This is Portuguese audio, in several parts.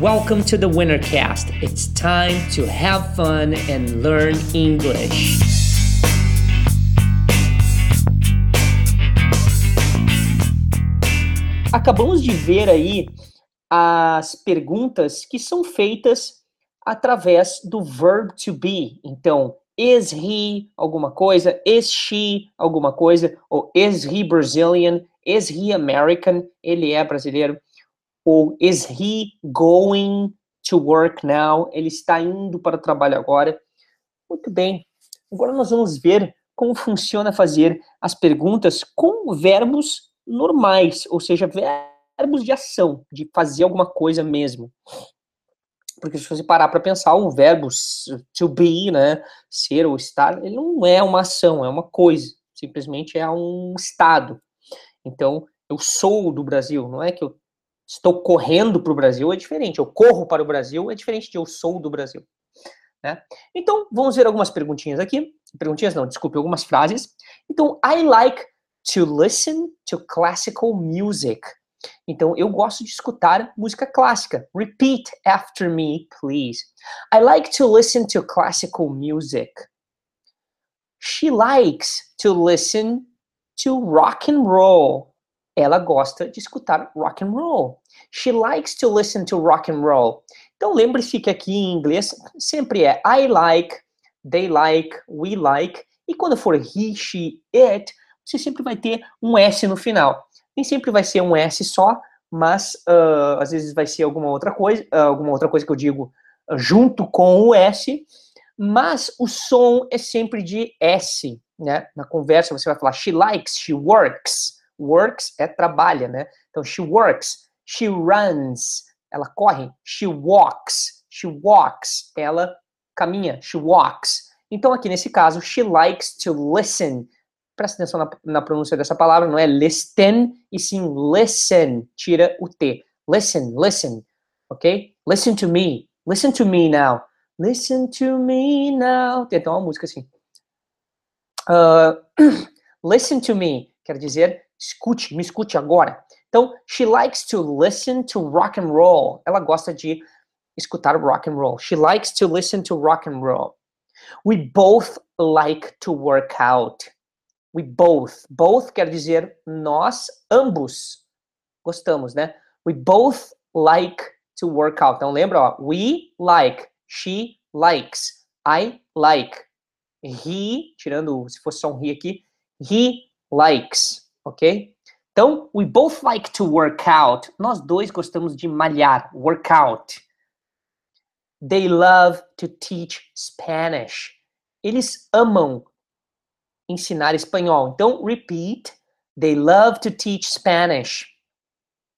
Welcome to the Wintercast. It's time to have fun and learn English. Acabamos de ver aí as perguntas que são feitas através do verb to be. Então, is he alguma coisa? Is she alguma coisa? Ou is he Brazilian? Is he American? Ele é brasileiro. Ou is he going to work now? Ele está indo para o trabalho agora. Muito bem. Agora nós vamos ver como funciona fazer as perguntas com verbos normais, ou seja, verbos de ação, de fazer alguma coisa mesmo. Porque se você parar para pensar, o verbo to be, né, ser ou estar, ele não é uma ação, é uma coisa, simplesmente é um estado. Então, eu sou do Brasil, não é que eu estou correndo para o Brasil, é diferente. Eu corro para o Brasil, é diferente de eu sou do Brasil. Né? Então, vamos ver algumas perguntinhas aqui. Perguntinhas não, desculpe, algumas frases. Então, I like to listen to classical music. Então, eu gosto de escutar música clássica. Repeat after me, please. I like to listen to classical music. She likes to listen to rock and roll. Ela gosta de escutar rock and roll. She likes to listen to rock and roll. Então, lembre-se que aqui em inglês sempre é I like, they like, we like. E quando for he, she, it, você sempre vai ter um S no final nem sempre vai ser um S só, mas uh, às vezes vai ser alguma outra coisa, uh, alguma outra coisa que eu digo uh, junto com o S, mas o som é sempre de S, né? Na conversa você vai falar she likes, she works. Works é trabalha, né? Então she works, she runs, ela corre, she walks, she walks, ela caminha, she walks. Então aqui nesse caso, she likes to listen presta atenção na, na, pronúncia dessa palavra, não é listen, e sim listen, tira o T. Listen, listen, ok? Listen to me, listen to me now, listen to me now. Tem até uma música assim. Uh, listen to me, quer dizer, escute, me escute agora. Então, she likes to listen to rock and roll. Ela gosta de escutar rock and roll. She likes to listen to rock and roll. We both like to work out. We both. Both quer dizer nós ambos gostamos, né? We both like to work out. Então lembra, ó, we like, she likes, I like, he, tirando se fosse só um he aqui, he likes, ok? Então, we both like to work out. Nós dois gostamos de malhar, workout. They love to teach Spanish. Eles amam ensinar espanhol. Então, repeat. They love to teach Spanish.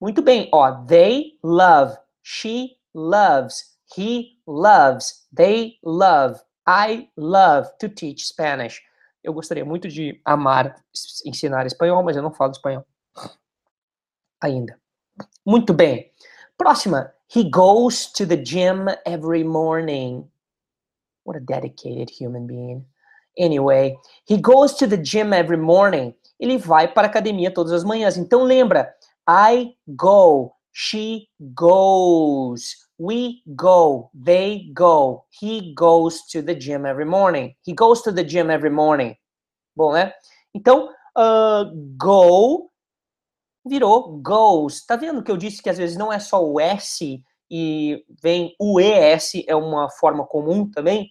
Muito bem, ó. They love. She loves. He loves. They love. I love to teach Spanish. Eu gostaria muito de amar ensinar espanhol, mas eu não falo espanhol ainda. Muito bem. Próxima. He goes to the gym every morning. What a dedicated human being. Anyway, he goes to the gym every morning. Ele vai para a academia todas as manhãs. Então lembra, I go, she goes, we go, they go. He goes to the gym every morning. He goes to the gym every morning. Bom, né? Então, uh, go virou goes. Tá vendo que eu disse que às vezes não é só o S e vem o ES, é uma forma comum também?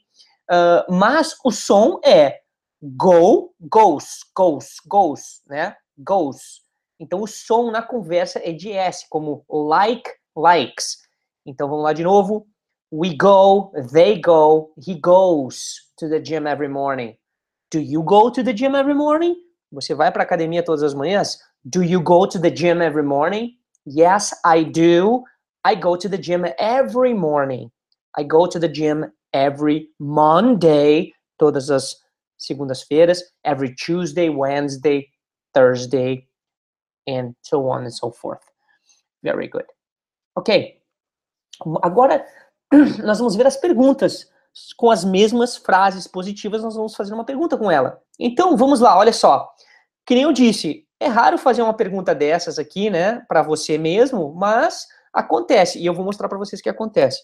Uh, mas o som é go, goes, goes, goes, né? Goes. Então o som na conversa é de S, como like, likes. Então vamos lá de novo. We go, they go, he goes to the gym every morning. Do you go to the gym every morning? Você vai para a academia todas as manhãs? Do you go to the gym every morning? Yes, I do. I go to the gym every morning. I go to the gym every Monday, todas as segundas-feiras, every Tuesday, Wednesday, Thursday, and so on and so forth. Very good. Ok. Agora, nós vamos ver as perguntas. Com as mesmas frases positivas, nós vamos fazer uma pergunta com ela. Então, vamos lá, olha só. Que nem eu disse, é raro fazer uma pergunta dessas aqui, né, para você mesmo, mas Acontece, e eu vou mostrar para vocês que acontece.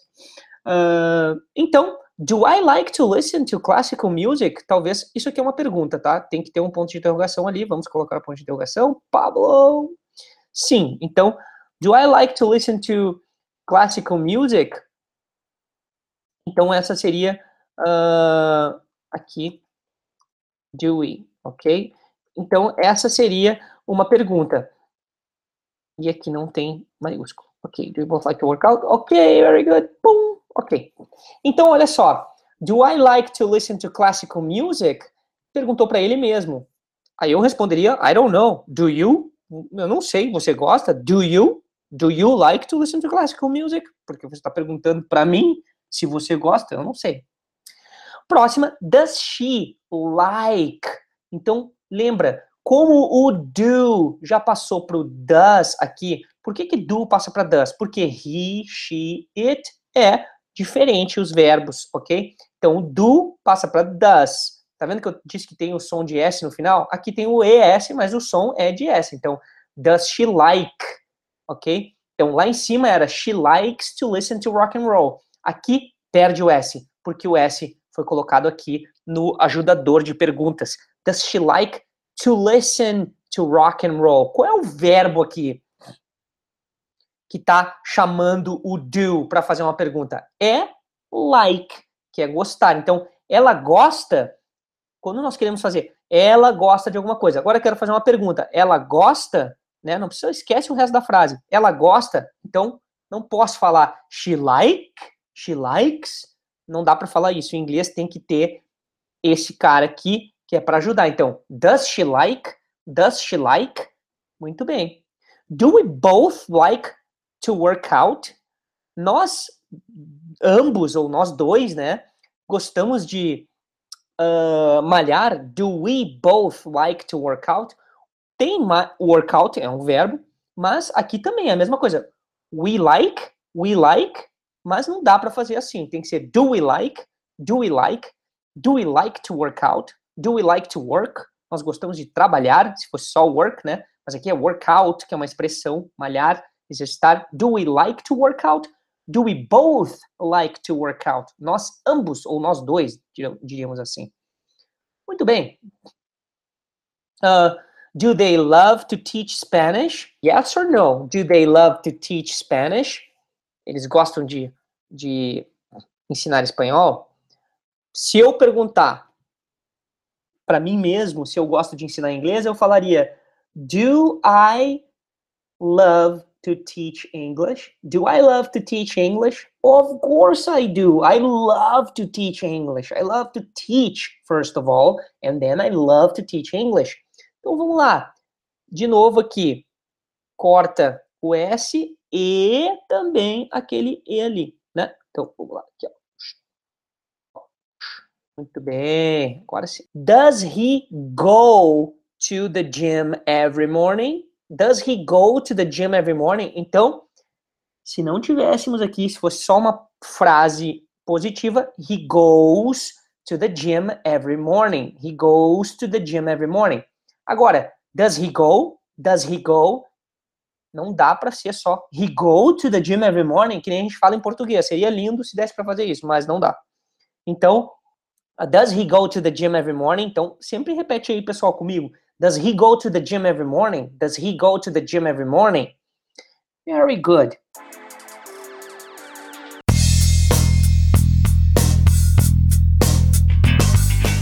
Uh, então, do I like to listen to classical music? Talvez isso aqui é uma pergunta, tá? Tem que ter um ponto de interrogação ali. Vamos colocar o ponto de interrogação. Pablo. Sim. Então, do I like to listen to classical music? Então essa seria uh, aqui do we, ok? Então essa seria uma pergunta. E aqui não tem maiúsculo. Ok, do you both like to work out? Ok, very good. Boom. Ok. Então, olha só. Do I like to listen to classical music? Perguntou para ele mesmo. Aí eu responderia, I don't know. Do you? Eu não sei. Você gosta? Do you? Do you like to listen to classical music? Porque você está perguntando para mim se você gosta. Eu não sei. Próxima, does she like? Então, lembra, como o do já passou para o does aqui, por que, que do passa para does? Porque he, she, it é diferente os verbos, ok? Então, do passa para does. Tá vendo que eu disse que tem o som de S no final? Aqui tem o ES, mas o som é de S. Então, does she like? Ok? Então, lá em cima era she likes to listen to rock and roll. Aqui perde o S, porque o S foi colocado aqui no ajudador de perguntas. Does she like to listen to rock and roll. Qual é o verbo aqui que está chamando o do para fazer uma pergunta? É like, que é gostar. Então, ela gosta quando nós queremos fazer, ela gosta de alguma coisa. Agora eu quero fazer uma pergunta. Ela gosta, né? Não precisa esquece o resto da frase. Ela gosta, então não posso falar she like, she likes. Não dá para falar isso. Em inglês tem que ter esse cara aqui que é para ajudar. Então, does she like? Does she like? Muito bem. Do we both like to work out? Nós ambos, ou nós dois, né, gostamos de uh, malhar. Do we both like to work out? Tem workout, é um verbo, mas aqui também é a mesma coisa. We like, we like, mas não dá para fazer assim. Tem que ser do we like, do we like, do we like to work out? Do we like to work? Nós gostamos de trabalhar, se fosse só work, né? Mas aqui é workout, que é uma expressão, malhar, exercitar. Do we like to work out? Do we both like to work out? Nós ambos, ou nós dois, diríamos assim. Muito bem. Uh, do they love to teach Spanish? Yes or no? Do they love to teach Spanish? Eles gostam de, de ensinar espanhol? Se eu perguntar, para mim mesmo, se eu gosto de ensinar inglês, eu falaria: Do I love to teach English? Do I love to teach English? Of course I do. I love to teach English. I love to teach, first of all, and then I love to teach English. Então vamos lá. De novo aqui. Corta o S e também aquele E ali, né? Então vamos lá. Aqui, ó. Muito bem. Agora sim. Does he go to the gym every morning? Does he go to the gym every morning? Então, se não tivéssemos aqui, se fosse só uma frase positiva, he goes to the gym every morning. He goes to the gym every morning. Agora, does he go? Does he go? Não dá para ser só he go to the gym every morning, que nem a gente fala em português. Seria lindo se desse para fazer isso, mas não dá. Então, does he go to the gym every morning? Então, sempre repete aí, pessoal, comigo. Does he go to the gym every morning? Does he go to the gym every morning? Very good.